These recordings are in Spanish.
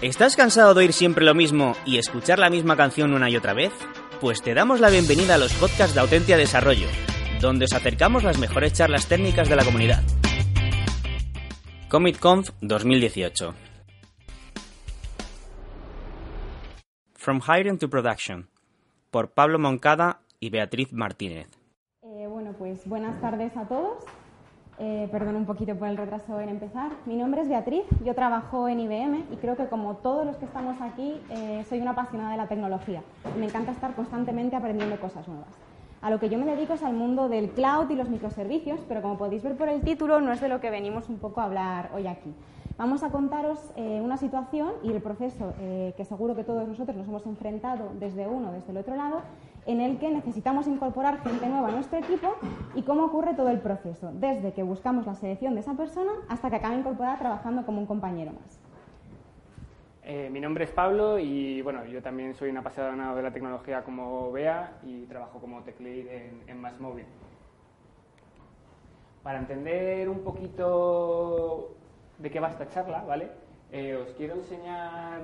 ¿Estás cansado de oír siempre lo mismo y escuchar la misma canción una y otra vez? Pues te damos la bienvenida a los podcasts de Autentia Desarrollo, donde os acercamos las mejores charlas técnicas de la comunidad. CommitConf 2018 From Hiring to Production por Pablo Moncada y Beatriz Martínez. Eh, bueno, pues buenas tardes a todos. Eh, perdón un poquito por el retraso en empezar. Mi nombre es Beatriz, yo trabajo en IBM y creo que como todos los que estamos aquí eh, soy una apasionada de la tecnología y me encanta estar constantemente aprendiendo cosas nuevas. A lo que yo me dedico es al mundo del cloud y los microservicios, pero como podéis ver por el título no es de lo que venimos un poco a hablar hoy aquí. Vamos a contaros eh, una situación y el proceso eh, que seguro que todos nosotros nos hemos enfrentado desde uno, desde el otro lado, en el que necesitamos incorporar gente nueva a nuestro equipo y cómo ocurre todo el proceso, desde que buscamos la selección de esa persona hasta que acaba incorporada trabajando como un compañero más. Eh, mi nombre es Pablo y bueno, yo también soy un apasionado de la tecnología como Bea y trabajo como tech en, en Más Móvil. Para entender un poquito de qué va esta charla, ¿vale? Eh, os quiero enseñar...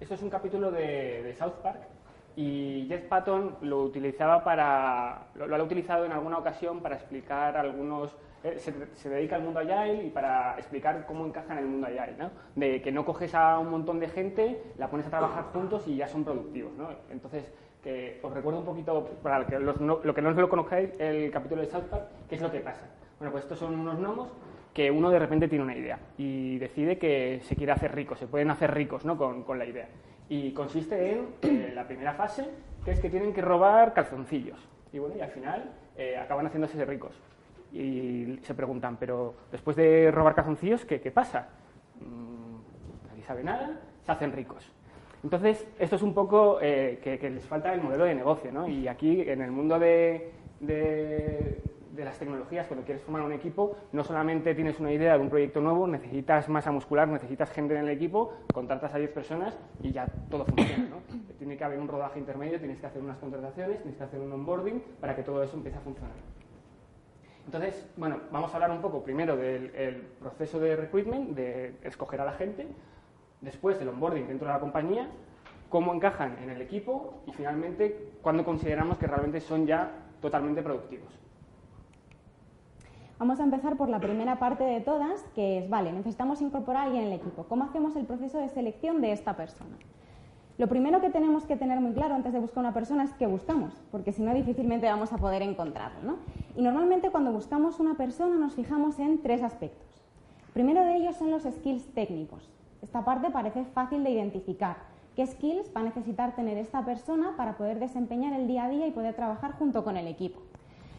Esto es un capítulo de South Park y Jeff Patton lo utilizaba para... Lo, lo ha utilizado en alguna ocasión para explicar algunos... eh, se, se dedica al mundo Agile y para explicar cómo encaja en el mundo Agile, ¿no? De que no coges a un montón de gente, la pones a trabajar juntos y ya son productivos, ¿no? Entonces, que os recuerdo un poquito, para que los no- lo que no lo conozcáis, el capítulo de South Park, qué es lo que pasa. Bueno, pues estos son unos gnomos que uno de repente tiene una idea y decide que se quiere hacer rico, se pueden hacer ricos ¿no? con, con la idea. Y consiste en eh, la primera fase, que es que tienen que robar calzoncillos. Y bueno, y al final eh, acaban haciéndose ricos. Y se preguntan, pero después de robar calzoncillos, ¿qué, qué pasa? Mm, nadie sabe nada, se hacen ricos. Entonces, esto es un poco eh, que, que les falta el modelo de negocio, ¿no? Y aquí, en el mundo de, de- de las tecnologías, cuando quieres formar un equipo, no solamente tienes una idea de un proyecto nuevo, necesitas masa muscular, necesitas gente en el equipo, contratas a 10 personas y ya todo funciona, ¿no? Tiene que haber un rodaje intermedio, tienes que hacer unas contrataciones, tienes que hacer un onboarding para que todo eso empiece a funcionar. Entonces, bueno, vamos a hablar un poco primero del el proceso de recruitment, de escoger a la gente, después del onboarding dentro de la compañía, cómo encajan en el equipo y finalmente cuándo consideramos que realmente son ya totalmente productivos. Vamos a empezar por la primera parte de todas, que es, vale, necesitamos incorporar a alguien en el equipo. ¿Cómo hacemos el proceso de selección de esta persona? Lo primero que tenemos que tener muy claro antes de buscar una persona es qué buscamos, porque si no difícilmente vamos a poder encontrarlo. ¿no? Y normalmente cuando buscamos una persona nos fijamos en tres aspectos. Primero de ellos son los skills técnicos. Esta parte parece fácil de identificar. ¿Qué skills va a necesitar tener esta persona para poder desempeñar el día a día y poder trabajar junto con el equipo?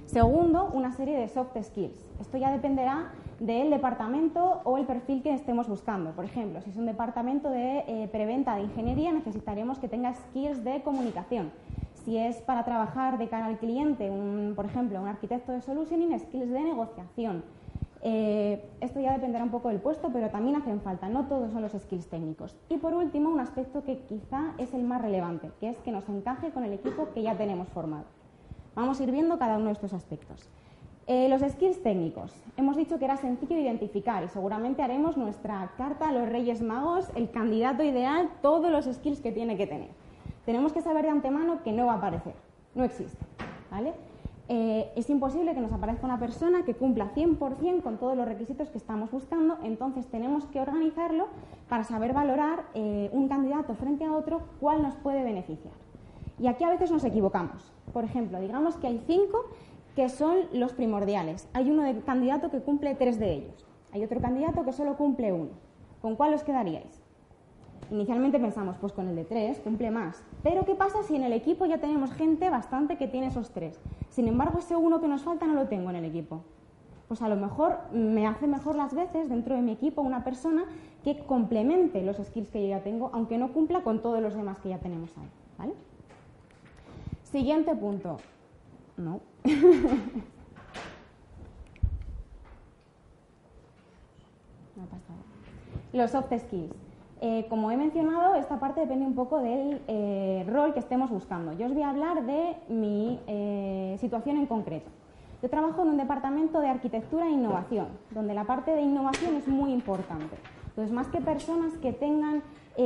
Segundo, una serie de soft skills. Esto ya dependerá del departamento o el perfil que estemos buscando. Por ejemplo, si es un departamento de eh, preventa de ingeniería, necesitaremos que tenga skills de comunicación. Si es para trabajar de cara al cliente, por ejemplo, un arquitecto de solutioning, skills de negociación. Eh, esto ya dependerá un poco del puesto, pero también hacen falta, no todos son los skills técnicos. Y por último, un aspecto que quizá es el más relevante, que es que nos encaje con el equipo que ya tenemos formado. Vamos a ir viendo cada uno de estos aspectos. Eh, los skills técnicos. Hemos dicho que era sencillo de identificar y seguramente haremos nuestra carta a los Reyes Magos, el candidato ideal, todos los skills que tiene que tener. Tenemos que saber de antemano que no va a aparecer, no existe. ¿vale? Eh, es imposible que nos aparezca una persona que cumpla 100% con todos los requisitos que estamos buscando, entonces tenemos que organizarlo para saber valorar eh, un candidato frente a otro cuál nos puede beneficiar. Y aquí a veces nos equivocamos. Por ejemplo, digamos que hay cinco que son los primordiales. Hay uno de candidato que cumple tres de ellos. Hay otro candidato que solo cumple uno. ¿Con cuál os quedaríais? Inicialmente pensamos, pues con el de tres, cumple más. Pero ¿qué pasa si en el equipo ya tenemos gente bastante que tiene esos tres? Sin embargo, ese uno que nos falta no lo tengo en el equipo. Pues a lo mejor me hace mejor las veces dentro de mi equipo una persona que complemente los skills que yo ya tengo, aunque no cumpla con todos los demás que ya tenemos ahí. ¿vale? Siguiente punto. No. Los soft skills. Eh, como he mencionado, esta parte depende un poco del eh, rol que estemos buscando. Yo os voy a hablar de mi eh, situación en concreto. Yo trabajo en un departamento de arquitectura e innovación, donde la parte de innovación es muy importante. Entonces, más que personas que tengan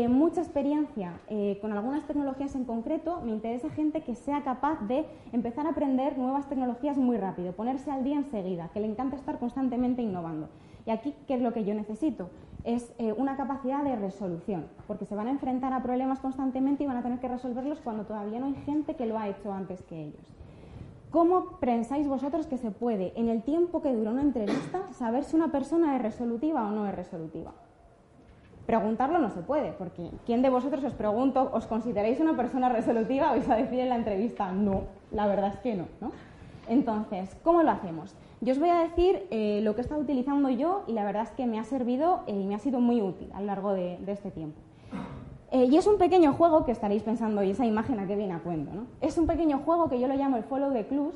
mucha experiencia con algunas tecnologías en concreto, me interesa gente que sea capaz de empezar a aprender nuevas tecnologías muy rápido, ponerse al día enseguida, que le encanta estar constantemente innovando. Y aquí, ¿qué es lo que yo necesito? Es eh, una capacidad de resolución, porque se van a enfrentar a problemas constantemente y van a tener que resolverlos cuando todavía no hay gente que lo ha hecho antes que ellos. ¿Cómo pensáis vosotros que se puede, en el tiempo que dura una entrevista, saber si una persona es resolutiva o no es resolutiva? Preguntarlo no se puede, porque ¿quién de vosotros os pregunto, os consideráis una persona resolutiva? Vais a decir en la entrevista, no, la verdad es que no, ¿no? Entonces, ¿cómo lo hacemos? Yo os voy a decir eh, lo que he estado utilizando yo y la verdad es que me ha servido eh, y me ha sido muy útil a lo largo de, este tiempo. Eh, y es un pequeño juego que estaréis pensando, ¿y esa imagen a qué viene a cuento? ¿no? Es un pequeño juego que yo lo llamo el follow the clues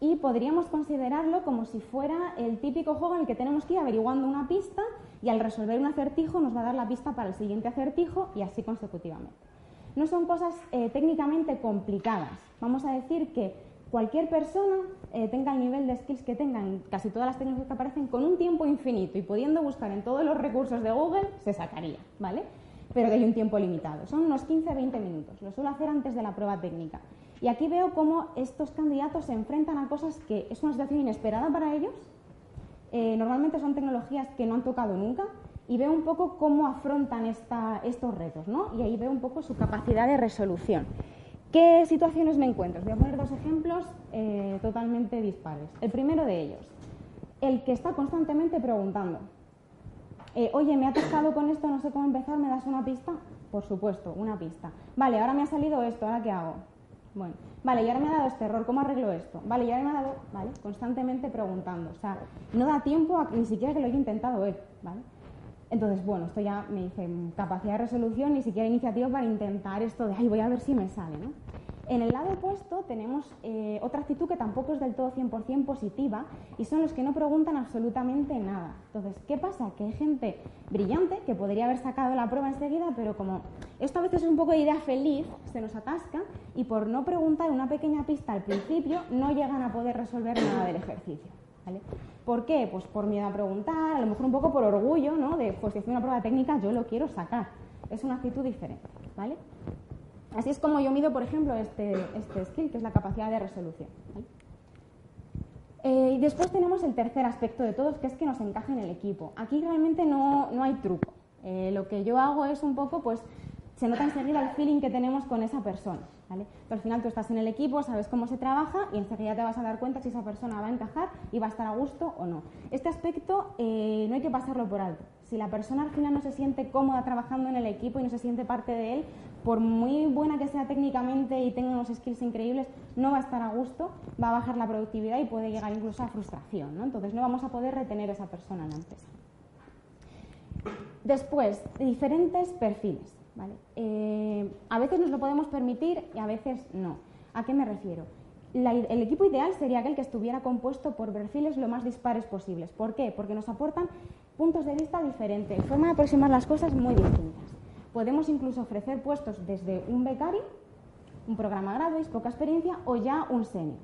y podríamos considerarlo como si fuera el típico juego en el que tenemos que ir averiguando una pista y al resolver un acertijo nos va a dar la pista para el siguiente acertijo y así consecutivamente. No son cosas técnicamente complicadas. Vamos a decir que cualquier persona eh, tenga el nivel de skills que tengan casi todas las tecnologías que aparecen con un tiempo infinito y pudiendo buscar en todos los recursos de Google, se sacaría, ¿vale? Pero que hay un tiempo limitado. Son unos 15-20 minutos. Lo suelo hacer antes de la prueba técnica. Y aquí veo cómo estos candidatos se enfrentan a cosas que es una situación inesperada para ellos. Eh, normalmente son tecnologías que no han tocado nunca y veo un poco cómo afrontan estos retos, ¿no? Y ahí veo un poco su capacidad de resolución. ¿Qué situaciones me encuentro? Os voy a poner dos ejemplos eh, totalmente dispares. El primero de ellos, el que está constantemente preguntando, eh, oye, me ha tocado con esto, no sé cómo empezar, ¿me das una pista? Por supuesto, una pista. Vale, ahora me ha salido esto, ¿ahora qué hago? Bueno, vale, y ahora me ha dado este error, ¿cómo arreglo esto? Vale, y ahora me ha dado, vale, constantemente preguntando. O sea, no da tiempo ni siquiera que lo haya intentado él, ¿vale? Entonces, bueno, esto ya me dice capacidad de resolución, ni siquiera iniciativa para intentar esto de, ay, voy a ver si me sale, ¿no? En el lado opuesto tenemos eh, otra actitud que tampoco es del todo 100% positiva y son los que no preguntan absolutamente nada. Entonces, ¿qué pasa? Que hay gente brillante que podría haber sacado la prueba enseguida, pero como esto a veces es un poco de idea feliz, se nos atasca y por no preguntar una pequeña pista al principio no llegan a poder resolver nada del ejercicio. ¿Por qué? Pues por miedo a preguntar, a lo mejor un poco por orgullo, ¿no? De, pues si es una prueba técnica, yo lo quiero sacar. Es una actitud diferente, ¿vale? Así es como yo mido, por ejemplo, este, este skill, que es la capacidad de resolución. Eh, y después tenemos el tercer aspecto de todos, que es que nos encaje en el equipo. Aquí realmente no, no hay truco. Eh, lo que yo hago es un poco, pues, se nota enseguida el feeling que tenemos con esa persona. Pero al final tú estás en el equipo, sabes cómo se trabaja y enseguida te vas a dar cuenta si esa persona va a encajar y va a estar a gusto o no. Este aspecto eh, no hay que pasarlo por alto. Si la persona al final no se siente cómoda trabajando en el equipo y no se siente parte de él, por muy buena que sea técnicamente y tenga unos skills increíbles, no va a estar a gusto, va a bajar la productividad y puede llegar incluso a frustración. Entonces no vamos a poder retener a esa persona en la empresa. Después, diferentes perfiles. Eh, a veces nos lo podemos permitir y a veces no. ¿A qué me refiero? el equipo ideal sería aquel que estuviera compuesto por perfiles lo más dispares posibles. ¿Por qué? Porque nos aportan puntos de vista diferentes, forma de aproximar las cosas muy distintas. Podemos incluso ofrecer puestos desde un becario, un programa graduate, poca experiencia, o ya un senior.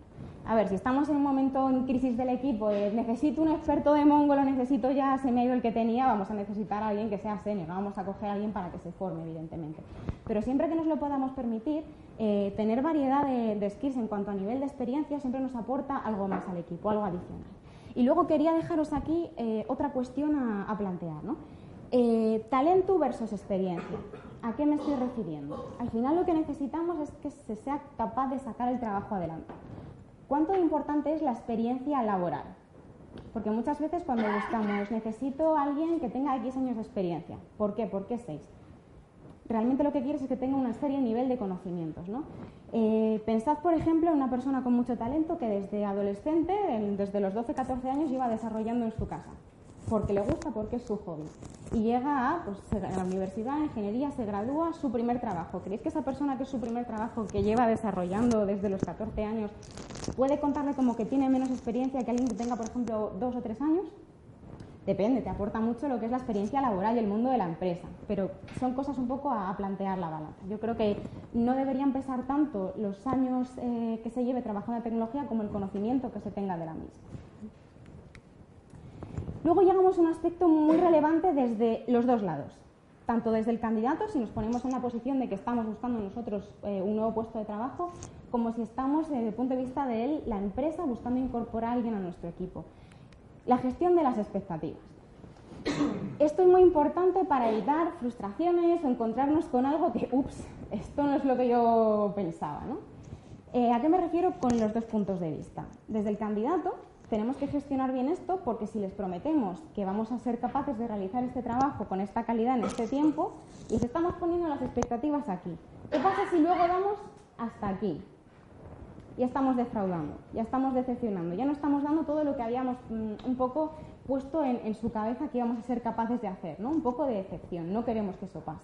A ver, si estamos en un momento en crisis del equipo, necesito un experto de Mongo, lo necesito ya, se me ha ido el que tenía, vamos a necesitar a alguien que sea senior, vamos a coger a alguien para que se forme, evidentemente. Pero siempre que nos lo podamos permitir, eh, tener variedad de, skills en cuanto a nivel de experiencia siempre nos aporta algo más al equipo, algo adicional. Y luego quería dejaros aquí eh, otra cuestión a, plantear, ¿no? Eh, talento versus experiencia. ¿A qué me estoy refiriendo? Al final lo que necesitamos es que se sea capaz de sacar el trabajo adelante. ¿Cuánto importante es la experiencia laboral? Porque muchas veces cuando buscamos, necesito a alguien que tenga X años de experiencia. ¿Por qué? ¿Por qué 6? Realmente lo que quieres es que tenga una serie nivel de conocimientos. ¿no? Eh, pensad, por ejemplo, en una persona con mucho talento que desde adolescente, desde los 12-14 años, iba desarrollando en su casa. porque le gusta, porque es su hobby. Y llega a, pues, a la universidad, ingeniería, se gradúa, su primer trabajo. ¿Creéis que esa persona que es su primer trabajo, que lleva desarrollando desde los 14 años, puede contarle como que tiene menos experiencia que alguien que tenga, por ejemplo, dos o tres años? Depende, te aporta mucho lo que es la experiencia laboral y el mundo de la empresa, pero son cosas un poco a, plantear la balanza. Yo creo que no deberían pesar tanto los años eh, que se lleve trabajando en tecnología como el conocimiento que se tenga de la misma. Luego llegamos a un aspecto muy relevante desde los dos lados, tanto desde el candidato, si nos ponemos en la posición de que estamos buscando nosotros eh, un nuevo puesto de trabajo, como si estamos desde el punto de vista de él, la empresa, buscando incorporar a alguien a nuestro equipo. La gestión de las expectativas. Esto es muy importante para evitar frustraciones o encontrarnos con algo que, ups, esto no es lo que yo pensaba. ¿no? Eh, ¿A qué me refiero con los dos puntos de vista? Desde el candidato, tenemos que gestionar bien esto porque si les prometemos que vamos a ser capaces de realizar este trabajo con esta calidad en este tiempo, les estamos poniendo las expectativas aquí. ¿Qué pasa si luego damos hasta aquí? Ya estamos defraudando, ya estamos decepcionando, ya no estamos dando todo lo que habíamos mm, un poco puesto en, su cabeza que íbamos a ser capaces de hacer, ¿no? Un poco de decepción, no queremos que eso pase.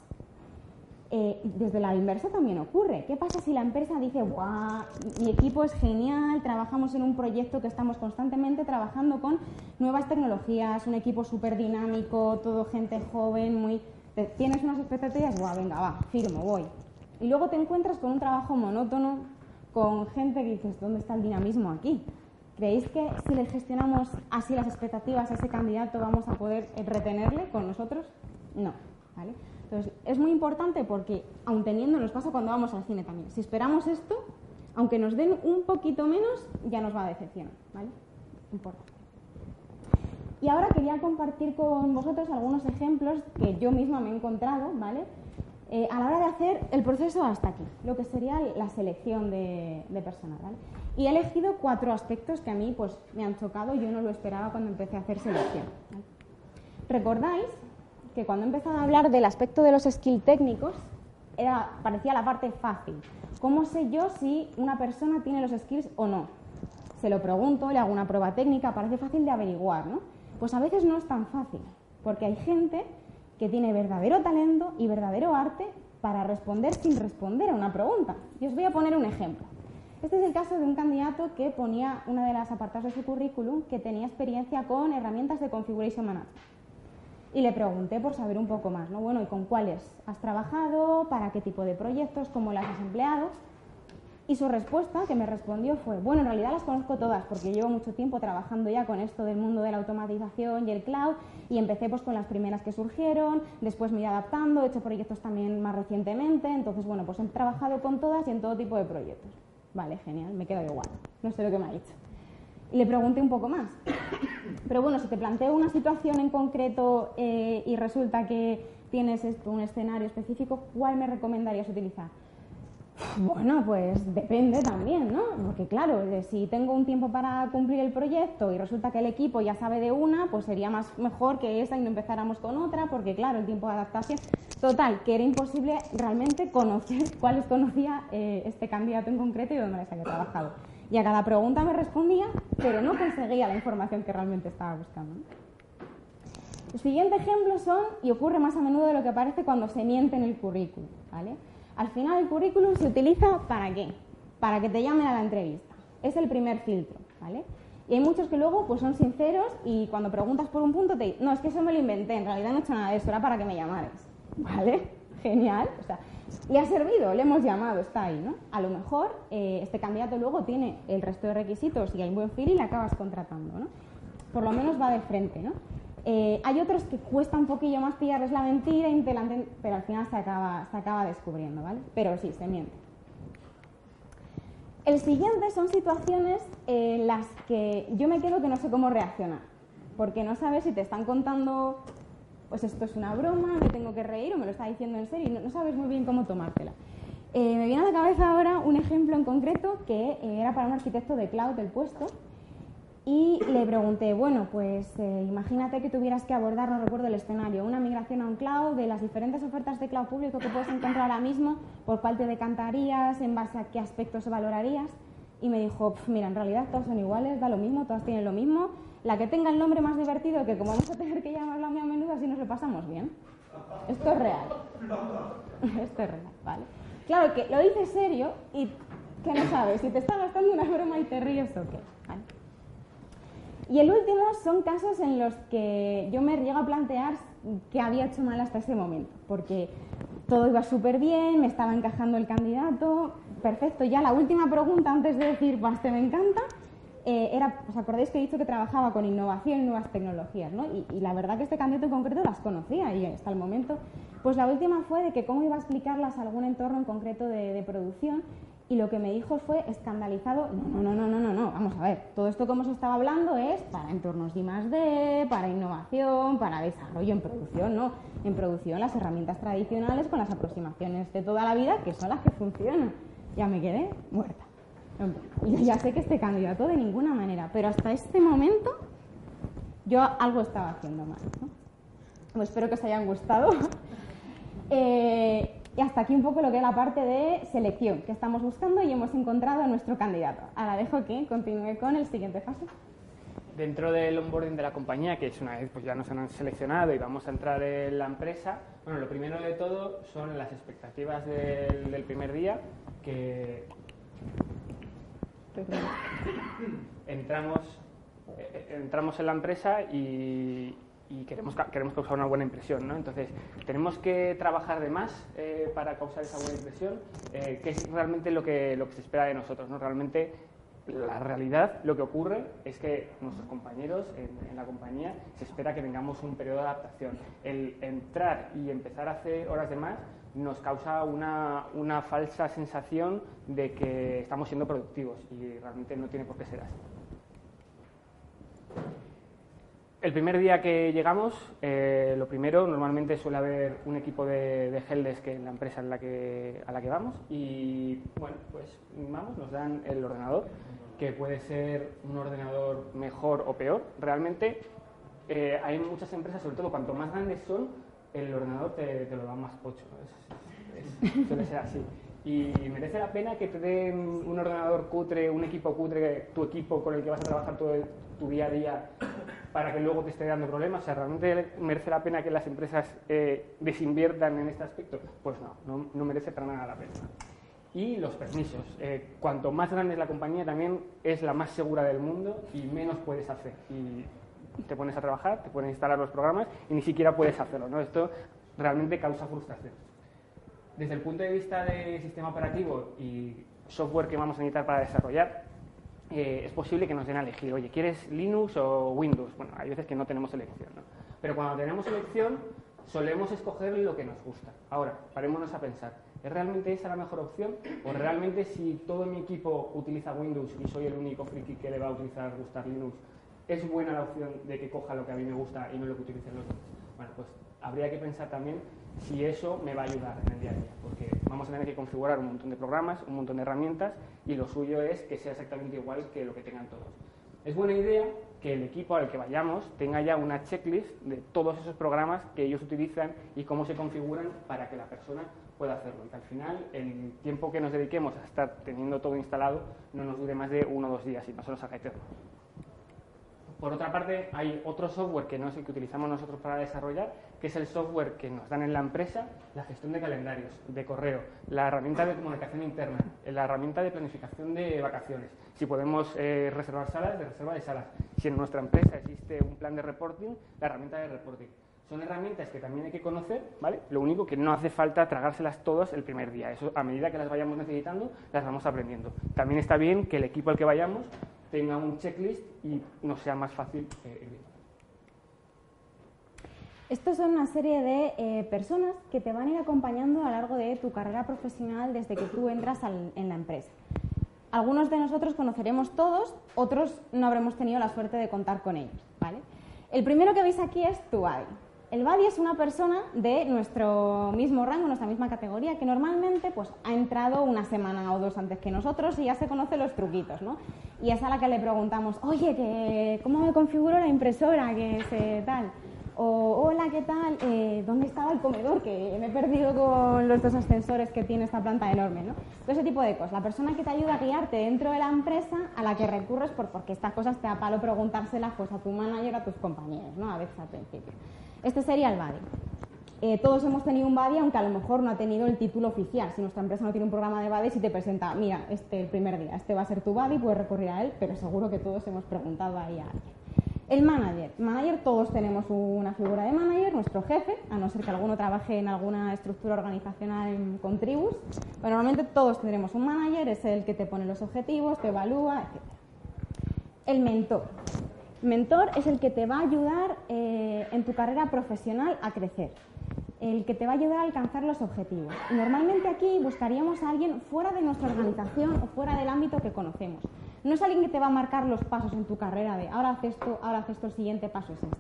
Eh, desde la inversa también ocurre. ¿Qué pasa si la empresa dice, guau, mi equipo es genial, trabajamos en un proyecto que estamos constantemente trabajando con nuevas tecnologías, un equipo súper dinámico, todo gente joven, muy... Tienes unas expectativas, guau, venga, va, firmo, voy. Y luego te encuentras con un trabajo monótono, con gente que dices, ¿dónde está el dinamismo aquí? ¿Creéis que si le gestionamos así las expectativas a ese candidato vamos a poder retenerle con nosotros? No. ¿vale? Entonces, es muy importante porque, aun teniendo, nos pasa cuando vamos al cine también. Si esperamos esto, aunque nos den un poquito menos, ya nos va a decepcionar. ¿vale? Importante. Y ahora quería compartir con vosotros algunos ejemplos que yo misma me he encontrado, ¿vale? Eh, a la hora de hacer el proceso hasta aquí, lo que sería la selección de, personal. Y he elegido cuatro aspectos que a mí pues, me han chocado, yo no lo esperaba cuando empecé a hacer selección. ¿Recordáis que cuando he empezado a hablar del aspecto de los skills técnicos, era, parecía la parte fácil? ¿Cómo sé yo si una persona tiene los skills o no? Se lo pregunto, le hago una prueba técnica, parece fácil de averiguar, ¿no? Pues a veces no es tan fácil, porque hay gente que tiene verdadero talento y verdadero arte para responder sin responder a una pregunta. Y os voy a poner un ejemplo. Este es el caso de un candidato que ponía una de las apartadas de su currículum que tenía experiencia con herramientas de configuration management. Y le pregunté por saber un poco más, ¿no? Bueno, ¿y con cuáles has trabajado? ¿Para qué tipo de proyectos? ¿Cómo las has empleado? Y su respuesta, que me respondió, fue, bueno, en realidad las conozco todas porque llevo mucho tiempo trabajando ya con esto del mundo de la automatización y el cloud y empecé pues con las primeras que surgieron, después me iba adaptando, he hecho proyectos también más recientemente, entonces bueno, pues he trabajado con todas y en todo tipo de proyectos. Vale, genial, me quedo igual, no sé lo que me ha dicho. Le pregunté un poco más. Pero bueno, si te planteo una situación en concreto eh, y resulta que tienes un escenario específico, ¿cuál me recomendarías utilizar? Bueno, pues depende también, ¿no? Porque claro, si tengo un tiempo para cumplir el proyecto y resulta que el equipo ya sabe de una, pues sería más mejor que esa y no empezáramos con otra, porque claro, el tiempo de adaptación. Total, que era imposible realmente conocer cuáles conocía eh, este candidato en concreto y dónde les había trabajado. Y a cada pregunta me respondía, pero no conseguía la información que realmente estaba buscando. Los siguientes ejemplos son, y ocurre más a menudo de lo que parece cuando se miente en el currículum, ¿vale? Al final el currículum se utiliza para qué? Para que te llamen a la entrevista. Es el primer filtro, ¿vale? Y hay muchos que luego pues son sinceros y cuando preguntas por un punto te dicen, no, es que eso me lo inventé, en realidad no he hecho nada de eso, era para que me llamaras. ¿Vale? Genial. O sea, le ha servido, le hemos llamado, está ahí, ¿no? A lo mejor eh, este candidato luego tiene el resto de requisitos y hay buen feeling y le acabas contratando, ¿no? Por lo menos va de frente, ¿no? Eh, hay otros que cuesta un poquillo más pillarles la mentira, pero al final se acaba, se acaba descubriendo, ¿vale? Pero sí, se miente. El siguiente son situaciones en las que yo me quedo que no sé cómo reaccionar, porque no sabes si te están contando, pues esto es una broma, me tengo que reír o me lo está diciendo en serio y no, sabes muy bien cómo tomártela. Eh, me viene a la cabeza ahora un ejemplo en concreto que eh, era para un arquitecto de cloud del puesto y le pregunté, bueno, pues eh, imagínate que tuvieras que abordar, no recuerdo el escenario, una migración a un cloud, de las diferentes ofertas de cloud público que puedes encontrar ahora mismo, ¿por cuál te decantarías? ¿En base a qué aspectos valorarías? Y me dijo, mira, en realidad todas son iguales, da lo mismo, todas tienen lo mismo, La que tenga el nombre más divertido, que como vamos a tener que llamarla muy a menudo, así nos lo pasamos bien. Esto es real. Esto es real, ¿vale? Claro que lo dices serio y que no sabes si te está gastando una broma y te ríes o qué. Y el último son casos en los que yo me llego a plantear qué había hecho mal hasta ese momento, porque todo iba súper bien, me estaba encajando el candidato, perfecto. Ya la última pregunta antes de decir, pues me encanta, eh, era, ¿os acordáis que he dicho que trabajaba con innovación y nuevas tecnologías? ¿no? Y, la verdad que este candidato en concreto las conocía y hasta el momento, pues la última fue de que cómo iba a explicarlas a algún entorno en concreto de producción y lo que me dijo fue escandalizado, no, no, no, no, no, no, vamos a ver, todo esto como se estaba hablando es para entornos de D, para innovación, para desarrollo en producción, no, en producción las herramientas tradicionales con las aproximaciones de toda la vida que son las que funcionan. Ya me quedé muerta. Ya sé que este candidato de ninguna manera, pero hasta este momento yo algo estaba haciendo mal. Pues espero que os hayan gustado. eh, y hasta aquí un poco lo que es la parte de selección que estamos buscando y hemos encontrado a nuestro candidato. Ahora dejo que continúe con el siguiente paso. Dentro del onboarding de la compañía, que es una vez pues ya nos han seleccionado y vamos a entrar en la empresa, bueno, lo primero de todo son las expectativas del, del primer día, que entramos, eh, entramos en la empresa y, y queremos, queremos causar una buena impresión. ¿no? Entonces, tenemos que trabajar de más eh, para causar esa buena impresión, eh, que es realmente lo que, lo que se espera de nosotros. ¿no? Realmente, la realidad, lo que ocurre es que nuestros compañeros en, la compañía se espera que tengamos un periodo de adaptación. El entrar y empezar a hacer horas de más nos causa una, una falsa sensación de que estamos siendo productivos y realmente no tiene por qué ser así. El primer día que llegamos, eh, lo primero, normalmente suele haber un equipo de, de helpdesk en la empresa en la que, a la que vamos y, bueno, pues vamos, nos dan el ordenador, que puede ser un ordenador mejor o peor. Realmente eh, hay muchas empresas, sobre todo cuanto más grandes son, el ordenador te, lo da más pocho. suele ser así. Y merece la pena que te den un ordenador cutre, un equipo cutre, tu equipo con el que vas a trabajar todo tu día a día para que luego te esté dando problemas. O sea, ¿realmente merece la pena que las empresas eh, desinviertan en este aspecto? Pues no, no, merece para nada la pena. Y los permisos. Eh, cuanto más grande es la compañía, también es la más segura del mundo y menos puedes hacer. Y te pones a trabajar, te pones a instalar los programas y ni siquiera puedes hacerlo. ¿no? Esto realmente causa frustración. Desde el punto de vista de sistema operativo y software que vamos a necesitar para desarrollar, eh, es posible que nos den a elegir, oye, ¿quieres Linux o Windows? Bueno, hay veces que no tenemos elección, ¿no? Pero cuando tenemos elección, solemos escoger lo que nos gusta. Ahora, parémonos a pensar, ¿es realmente esa la mejor opción? ¿O realmente si todo mi equipo utiliza Windows y soy el único friki que le va a utilizar gustar Linux, es buena la opción de que coja lo que a mí me gusta y no lo que utilicen los demás? Bueno, pues habría que pensar también si eso me va a ayudar en el día a día, porque vamos a tener que configurar un montón de programas, un montón de herramientas y lo suyo es que sea exactamente igual que lo que tengan todos. Es buena idea que el equipo al que vayamos tenga ya una checklist de todos esos programas que ellos utilizan y cómo se configuran para que la persona pueda hacerlo. Y que al final el tiempo que nos dediquemos a estar teniendo todo instalado no nos dure más de uno o dos días y no se nos haga eterno. Por otra parte, hay otro software que no es el que utilizamos nosotros para desarrollar, que es el software que nos dan en la empresa, la gestión de calendarios, de correo, la herramienta de comunicación interna, la herramienta de planificación de vacaciones, si podemos eh, reservar salas, de reserva de salas, si en nuestra empresa existe un plan de reporting, la herramienta de reporting. Son herramientas que también hay que conocer, ¿vale? Lo único que no hace falta tragárselas todas el primer día. Eso, a medida que las vayamos necesitando, las vamos aprendiendo. También está bien que el equipo al que vayamos tenga un checklist y nos sea más fácil eh, Estos son una serie de eh, personas que te van a ir acompañando a lo largo de tu carrera profesional desde que tú entras en la empresa. Algunos de nosotros conoceremos todos, otros no habremos tenido la suerte de contar con ellos. ¿vale? El primero que veis aquí es tu AVI. El buddy es una persona de nuestro mismo rango, nuestra misma categoría, que normalmente pues, ha entrado una semana o dos antes que nosotros y ya se conoce los truquitos, ¿no? Y es a la que le preguntamos, oye, ¿cómo me configuro la impresora? Que tal. O, hola, ¿qué tal? Eh, ¿Dónde estaba el comedor? Que me he perdido con los dos ascensores que tiene esta planta enorme, ¿no? Todo ese tipo de cosas. La persona que te ayuda a guiarte dentro de la empresa, a la que recurres por, porque estas cosas te da palo preguntárselas pues, a tu manager, a tus compañeros, ¿no? A veces al principio. Este sería el buddy. Eh, todos hemos tenido un buddy, aunque a lo mejor no ha tenido el título oficial. Si nuestra empresa no tiene un programa de buddy, si te presenta, mira, este el primer día, este va a ser tu buddy, puedes recurrir a él, pero seguro que todos hemos preguntado ahí a alguien. El manager. Manager, todos tenemos una figura de manager, nuestro jefe, a no ser que alguno trabaje en alguna estructura organizacional con tribus. Normalmente todos tendremos un manager, es el que te pone los objetivos, te evalúa, etc. El mentor. Mentor es el que te va a ayudar eh, en tu carrera profesional a crecer el que te va a ayudar a alcanzar los objetivos. Normalmente aquí buscaríamos a alguien fuera de nuestra organización o fuera del ámbito que conocemos. No es alguien que te va a marcar los pasos en tu carrera de ahora haces esto, ahora haces esto, el siguiente paso es este.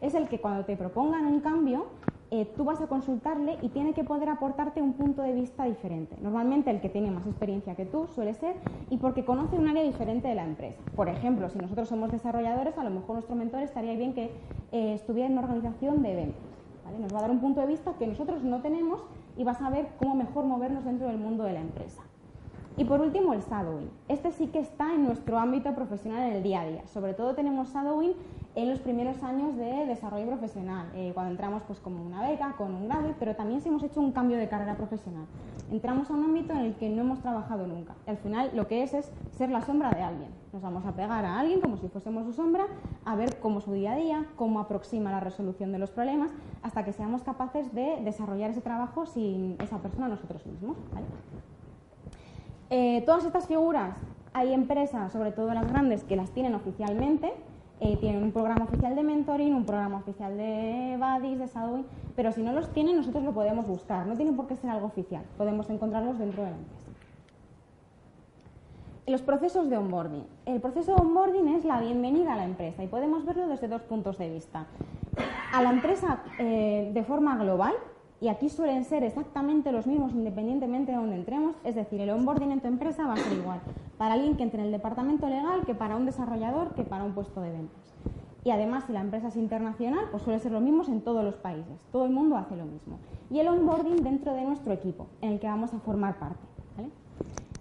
Es el que cuando te propongan un cambio, eh, tú vas a consultarle y tiene que poder aportarte un punto de vista diferente. Normalmente el que tiene más experiencia que tú suele ser y porque conoce un área diferente de la empresa. Por ejemplo, si nosotros somos desarrolladores, a lo mejor nuestro mentor estaría bien que eh, estuviera en una organización de eventos nos va a dar un punto de vista que nosotros no tenemos y va a saber cómo mejor movernos dentro del mundo de la empresa. Y por último, el shadowing. Este sí que está en nuestro ámbito profesional en el día a día. Sobre todo tenemos shadowing en los primeros años de desarrollo profesional, eh, cuando entramos pues como una beca, con un grado, pero también si hemos hecho un cambio de carrera profesional. Entramos a un ámbito en el que no hemos trabajado nunca. Al final lo que es es ser la sombra de alguien. Nos vamos a pegar a alguien como si fuésemos su sombra, a ver cómo su día a día, cómo aproxima la resolución de los problemas, hasta que seamos capaces de desarrollar ese trabajo sin esa persona nosotros mismos. Eh, todas estas figuras, hay empresas, sobre todo las grandes, que las tienen oficialmente, eh, tienen un programa oficial de mentoring, un programa oficial de buddies, de shadowing, pero si no los tienen nosotros lo podemos buscar, no tiene por qué ser algo oficial, podemos encontrarlos dentro de la empresa. Los procesos de onboarding. El proceso de onboarding es la bienvenida a la empresa y podemos verlo desde dos puntos de vista. A la empresa eh, de forma global, y aquí suelen ser exactamente los mismos independientemente de donde entremos, es decir, el onboarding en tu empresa va a ser igual para alguien que entre en el departamento legal que para un desarrollador que para un puesto de ventas. Y además, si la empresa es internacional, pues suele ser lo mismo en todos los países. Todo el mundo hace lo mismo. Y el onboarding dentro de nuestro equipo, en el que vamos a formar parte.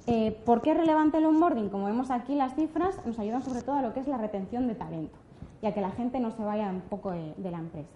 Eh, ¿Por qué es relevante el onboarding? Como vemos aquí, las cifras nos ayudan sobre todo a lo que es la retención de talento y a que la gente no se vaya un poco de la empresa.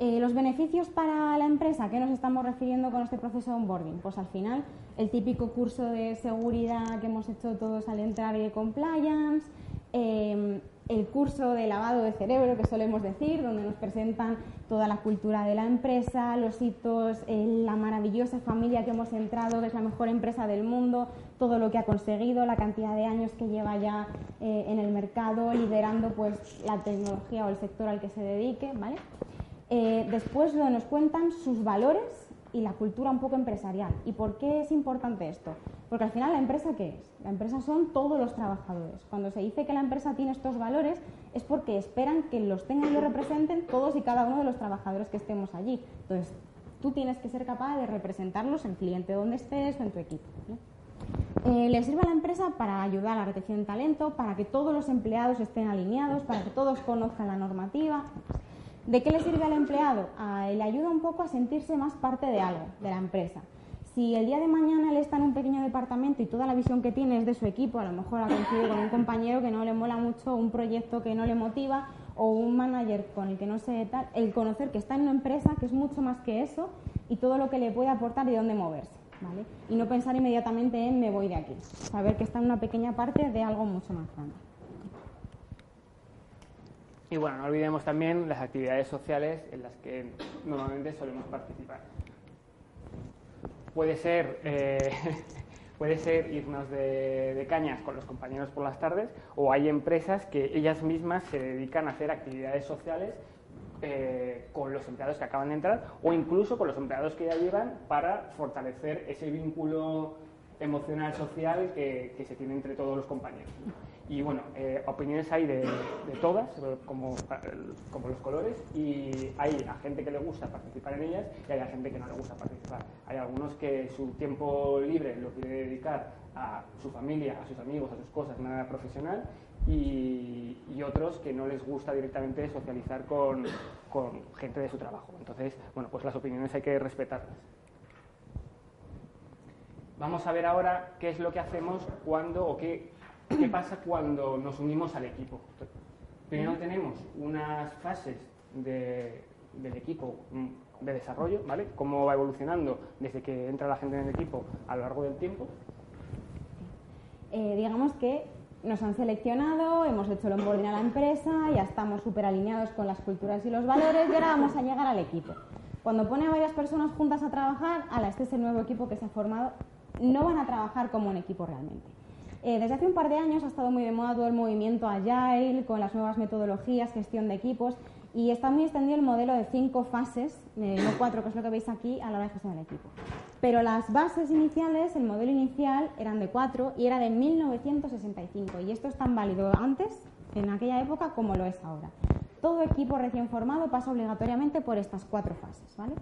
Eh, los beneficios para la empresa, ¿qué nos estamos refiriendo con este proceso de onboarding? Pues al final, el típico curso de seguridad que hemos hecho todos al entrar y compliance, em, el curso de lavado de cerebro que solemos decir, donde nos presentan toda la cultura de la empresa, los hitos, eh, la maravillosa familia que hemos entrado, que es la mejor empresa del mundo, todo lo que ha conseguido, la cantidad de años que lleva ya eh, en el mercado, liderando pues la tecnología o el sector al que se dedique, ¿vale? Eh, después nos cuentan sus valores y la cultura un poco empresarial. ¿Y por qué es importante esto? Porque al final la empresa qué es? La empresa son todos los trabajadores. Cuando se dice que la empresa tiene estos valores es porque esperan que los tengan y los representen todos y cada uno de los trabajadores que estemos allí. Entonces, tú tienes que ser capaz de representarlos en cliente donde estés o en tu equipo. Eh, le sirve a la empresa para ayudar a la retención de talento, para que todos los empleados estén alineados, para que todos conozcan la normativa. ¿De qué le sirve al empleado? le ayuda un poco a sentirse más parte de algo, de la empresa. Si el día de mañana él está en un pequeño departamento y toda la visión que tiene es de su equipo, a lo mejor ha coincidido con un compañero que no le mola mucho, un proyecto que no le motiva o un manager con el que no se tal, el conocer que está en una empresa que es mucho más que eso y todo lo que le puede aportar y dónde moverse. ¿vale? Y no pensar inmediatamente en me voy de aquí, saber que está en una pequeña parte de algo mucho más grande. Y bueno, no olvidemos también las actividades sociales en las que normalmente solemos participar. Puede ser, eh, puede ser irnos de, cañas con los compañeros por las tardes o hay empresas que ellas mismas se dedican a hacer actividades sociales eh, con los empleados que acaban de entrar o incluso con los empleados que ya llevan para fortalecer ese vínculo emocional, social que, que se tiene entre todos los compañeros. Y bueno, eh, opiniones hay de, todas, como, como, los colores, y hay a gente que le gusta participar en ellas y hay a gente que no le gusta participar. Hay algunos que su tiempo libre lo quiere dedicar a su familia, a sus amigos, a sus cosas, de manera profesional, y, otros que no les gusta directamente socializar con, con gente de su trabajo. Entonces, bueno, pues las opiniones hay que respetarlas. Vamos a ver ahora qué es lo que hacemos cuando o qué, qué pasa cuando nos unimos al equipo. Primero tenemos unas fases del equipo de desarrollo, ¿vale? Cómo va evolucionando desde que entra la gente en el equipo a lo largo del tiempo. Eh, digamos que nos han seleccionado, hemos hecho el onboarding a la empresa, ya estamos súper alineados con las culturas y los valores y ahora vamos a llegar al equipo. Cuando pone a varias personas juntas a trabajar, ala, este es el nuevo equipo que se ha formado, no van a trabajar como un equipo realmente. Eh, desde hace un par de años ha estado muy de moda todo el movimiento Agile, con las nuevas metodologías, gestión de equipos, y está muy extendido el modelo de cinco fases, eh, no cuatro, que es lo que veis aquí, a la hora de gestión del equipo. Pero las bases iniciales, el modelo inicial, eran de cuatro y era de 1965. Y esto es tan válido antes, en aquella época, como lo es ahora. Todo equipo recién formado pasa obligatoriamente por estas cuatro fases. ¿vale?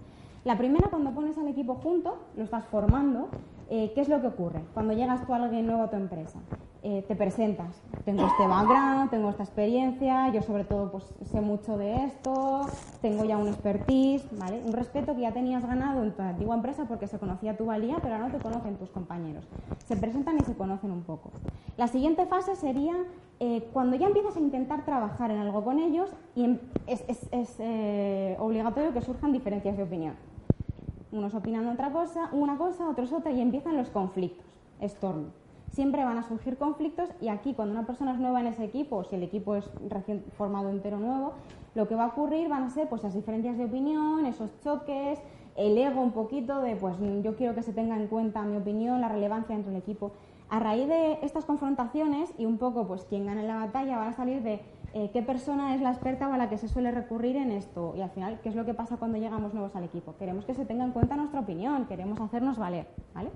La primera, cuando pones al equipo junto, lo estás formando, eh, ¿qué es lo que ocurre cuando llegas tú a alguien nuevo a tu empresa? Eh, te presentas, tengo este background, tengo esta experiencia, yo sobre todo pues sé mucho de esto, tengo ya un expertise, ¿vale? Un respeto que ya tenías ganado en tu antigua empresa porque se conocía tu valía, pero ahora no te conocen tus compañeros. Se presentan y se conocen un poco. La siguiente fase sería eh, cuando ya empiezas a intentar trabajar en algo con ellos y em, es, obligatorio que surjan diferencias de opinión unos opinando otra cosa, una cosa, otros otra, y empiezan los conflictos. Storm. Siempre van a surgir conflictos y aquí cuando una persona es nueva en ese equipo, o si el equipo es recién formado entero nuevo, lo que va a ocurrir van a ser pues las diferencias de opinión, esos choques, el ego un poquito de pues yo quiero que se tenga en cuenta mi opinión, la relevancia dentro del equipo. A raíz de estas confrontaciones y un poco pues quien gane la batalla van a salir de eh, qué persona es la experta o a la que se suele recurrir en esto. Y al final, ¿qué es lo que pasa cuando llegamos nuevos al equipo? Queremos que se tenga en cuenta nuestra opinión, queremos hacernos valer. ¿vale?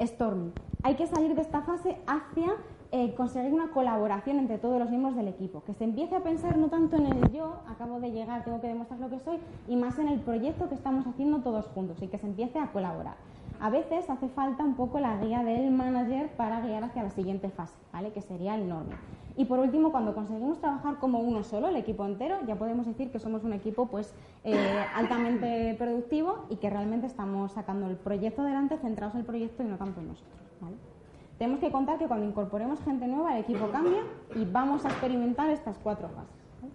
Storming. Hay que salir de esta fase hacia eh, conseguir una colaboración entre todos los miembros del equipo, que se empiece a pensar no tanto en el yo, acabo de llegar, tengo que demostrar lo que soy, y más en el proyecto que estamos haciendo todos juntos y que se empiece a colaborar. A veces hace falta un poco la guía del manager para guiar hacia la siguiente fase, ¿vale? que sería el norme. Y por último, cuando conseguimos trabajar como uno solo, el equipo entero, ya podemos decir que somos un equipo pues, eh, altamente productivo y que realmente estamos sacando el proyecto adelante, centrados en el proyecto y no tanto en nosotros. Tenemos que contar que cuando incorporemos gente nueva, el equipo cambia y vamos a experimentar estas cuatro fases.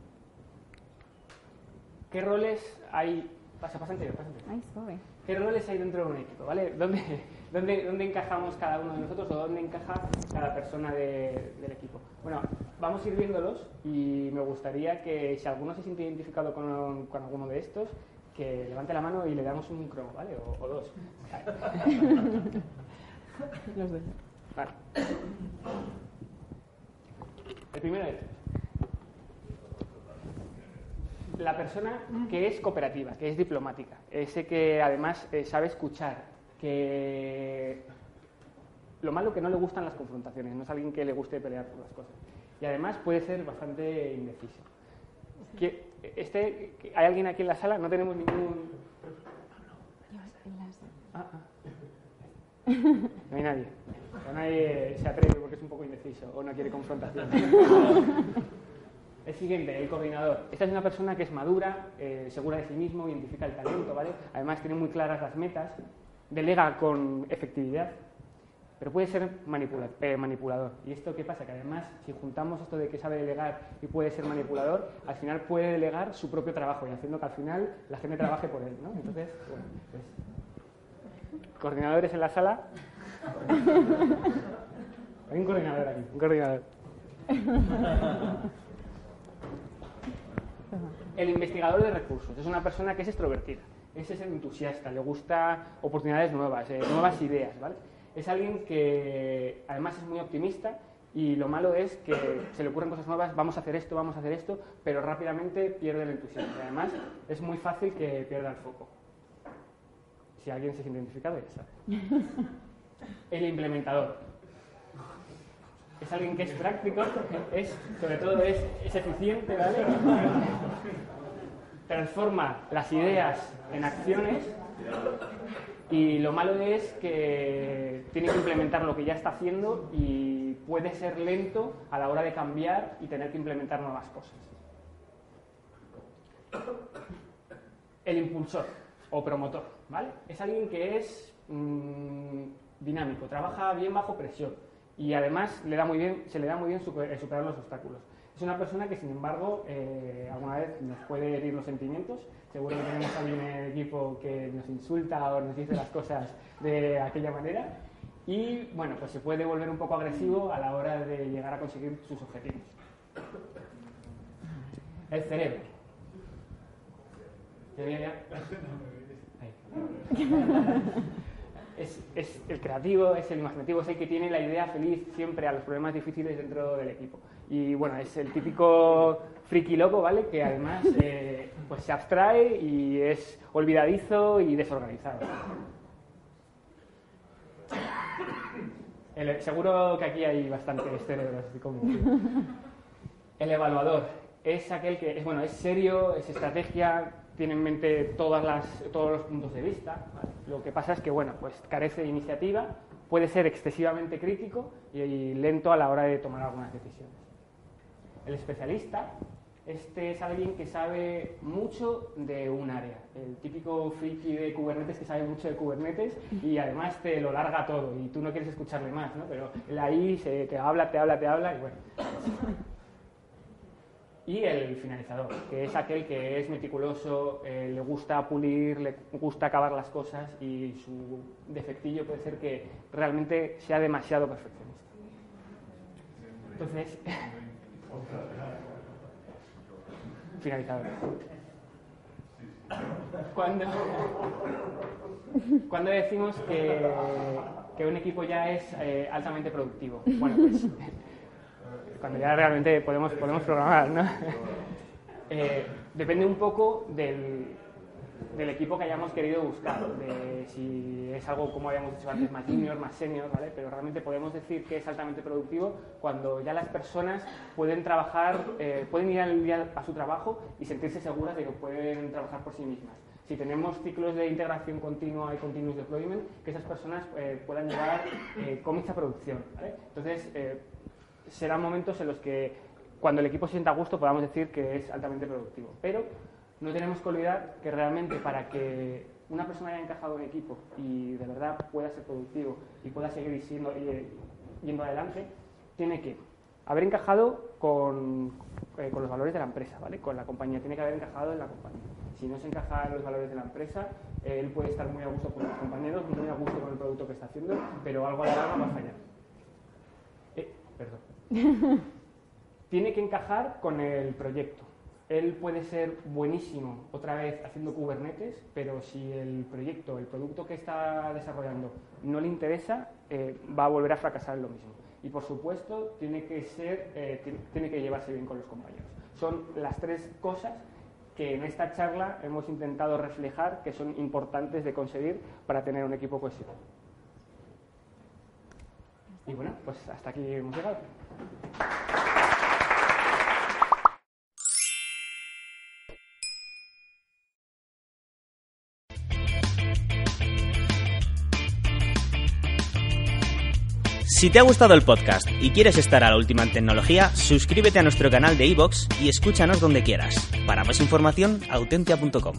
¿Qué roles hay? Pasa, pasa anterior, pasa ¿Qué roles hay dentro de un equipo? ¿vale? ¿Dónde, dónde, dónde encajamos cada uno de nosotros o dónde encaja cada persona del equipo? Bueno, vamos a ir viéndolos y me gustaría que si alguno se siente identificado con, con alguno de estos, que levante la mano y le damos un cromo, ¿vale? O, dos. Los dos. Vale. El primero es la persona que es cooperativa, que es diplomática, ese que además eh, sabe escuchar, que lo malo que no le gustan las confrontaciones, no es alguien que le guste pelear por las cosas. Y además puede ser bastante indeciso. este, ¿Hay alguien aquí en la sala? No tenemos ningún... Ah, ah. No hay nadie. nadie se atreve porque es un poco indeciso o no quiere confrontación. El siguiente, el coordinador. Esta es una persona que es madura, eh, segura de sí mismo, identifica el talento, ¿vale? Además tiene muy claras las metas, delega con efectividad, pero puede ser eh, manipulador. ¿Y esto qué pasa? Que además, si juntamos esto de que sabe delegar y puede ser manipulador, al final puede delegar su propio trabajo y haciendo que al final la gente trabaje por él, ¿no? Entonces, bueno, pues... Coordinadores en la sala. Hay un coordinador aquí, un coordinador. El investigador de recursos es una persona que es extrovertida, es el entusiasta, le gusta oportunidades nuevas, eh, nuevas ideas, ¿vale? Es alguien que además es muy optimista y lo malo es que se le ocurren cosas nuevas, vamos a hacer esto, vamos a hacer esto, pero rápidamente pierde el entusiasmo. Además es muy fácil que pierda el foco. Si alguien se siente identificado, ya sabe. El implementador es alguien que es práctico, es, sobre todo es, eficiente, ¿vale? Transforma las ideas en acciones y lo malo es que tiene que implementar lo que ya está haciendo y puede ser lento a la hora de cambiar y tener que implementar nuevas cosas. El impulsor o promotor, ¿vale? Es alguien que es mm, dinámico, trabaja bien bajo presión y además le da muy bien, se le da muy bien eh, superar los obstáculos. Es una persona que, sin embargo, eh, alguna vez nos puede herir los sentimientos. Seguro que tenemos a alguien en el equipo que nos insulta o nos dice las cosas de aquella manera. Y, bueno, pues se puede volver un poco agresivo a la hora de llegar a conseguir sus objetivos. El cerebro. Es, es, el creativo, es el imaginativo, es el que tiene la idea feliz siempre a los problemas difíciles dentro del equipo. Y bueno, es el típico friki loco, ¿vale? Que además eh, pues se abstrae y es olvidadizo y desorganizado. seguro que aquí hay bastante cerebros, El evaluador es aquel que es, bueno, es serio, es estrategia, tiene en mente todas las, todos los puntos de vista. Lo que pasa es que bueno, pues carece de iniciativa, puede ser excesivamente crítico y lento a la hora de tomar algunas decisiones. El especialista, este es alguien que sabe mucho de un área. El típico friki de Kubernetes que sabe mucho de Kubernetes y además te lo larga todo y tú no quieres escucharle más, ¿no? Pero ahí se, te habla, te habla, te habla y bueno. Y el finalizador, que es aquel que es meticuloso, eh, le gusta pulir, le gusta acabar las cosas y su defectillo puede ser que realmente sea demasiado perfeccionista. Entonces, finalizador. Cuando, cuando decimos que, que, un equipo ya es eh, altamente productivo, bueno, pues cuando ya realmente podemos, podemos programar, ¿no? Eh, depende un poco del, del equipo que hayamos querido buscar, de si es algo como habíamos dicho antes, más junior, más senior, ¿vale? Pero realmente podemos decir que es altamente productivo cuando ya las personas pueden trabajar, eh, pueden ir al día a su trabajo y sentirse seguras de que pueden trabajar por sí mismas. Si tenemos ciclos de integración continua y continuous deployment, que esas personas eh, puedan llevar eh, cómics a producción, ¿vale? Entonces, eh, serán momentos en los que cuando el equipo sienta a gusto podamos decir que es altamente productivo. Pero no tenemos que olvidar que realmente para que una persona haya encajado en equipo y de verdad pueda ser productivo y pueda seguir siendo, eh, yendo adelante, tiene que haber encajado con, eh, con, los valores de la empresa, ¿vale? Con la compañía, tiene que haber encajado en la compañía. Si no se encaja en los valores de la empresa, él puede estar muy a gusto con sus compañeros, muy a gusto con el producto que está haciendo, pero algo a la larga va a fallar. Eh, perdón. tiene que encajar con el proyecto él puede ser buenísimo otra vez haciendo Kubernetes, pero si el proyecto, el producto que está desarrollando no le interesa, eh, va a volver a fracasar lo mismo. Y por supuesto, tiene que, ser, eh, tiene que llevarse bien con los compañeros. Son las tres cosas que en esta charla hemos intentado reflejar que son importantes de conseguir para tener un equipo cohesivo. Y bueno, pues hasta aquí hemos llegado. Si te ha gustado el podcast y quieres estar a la última en tecnología, suscríbete a nuestro canal de iVoox y escúchanos donde quieras. Para más información, autentia.com.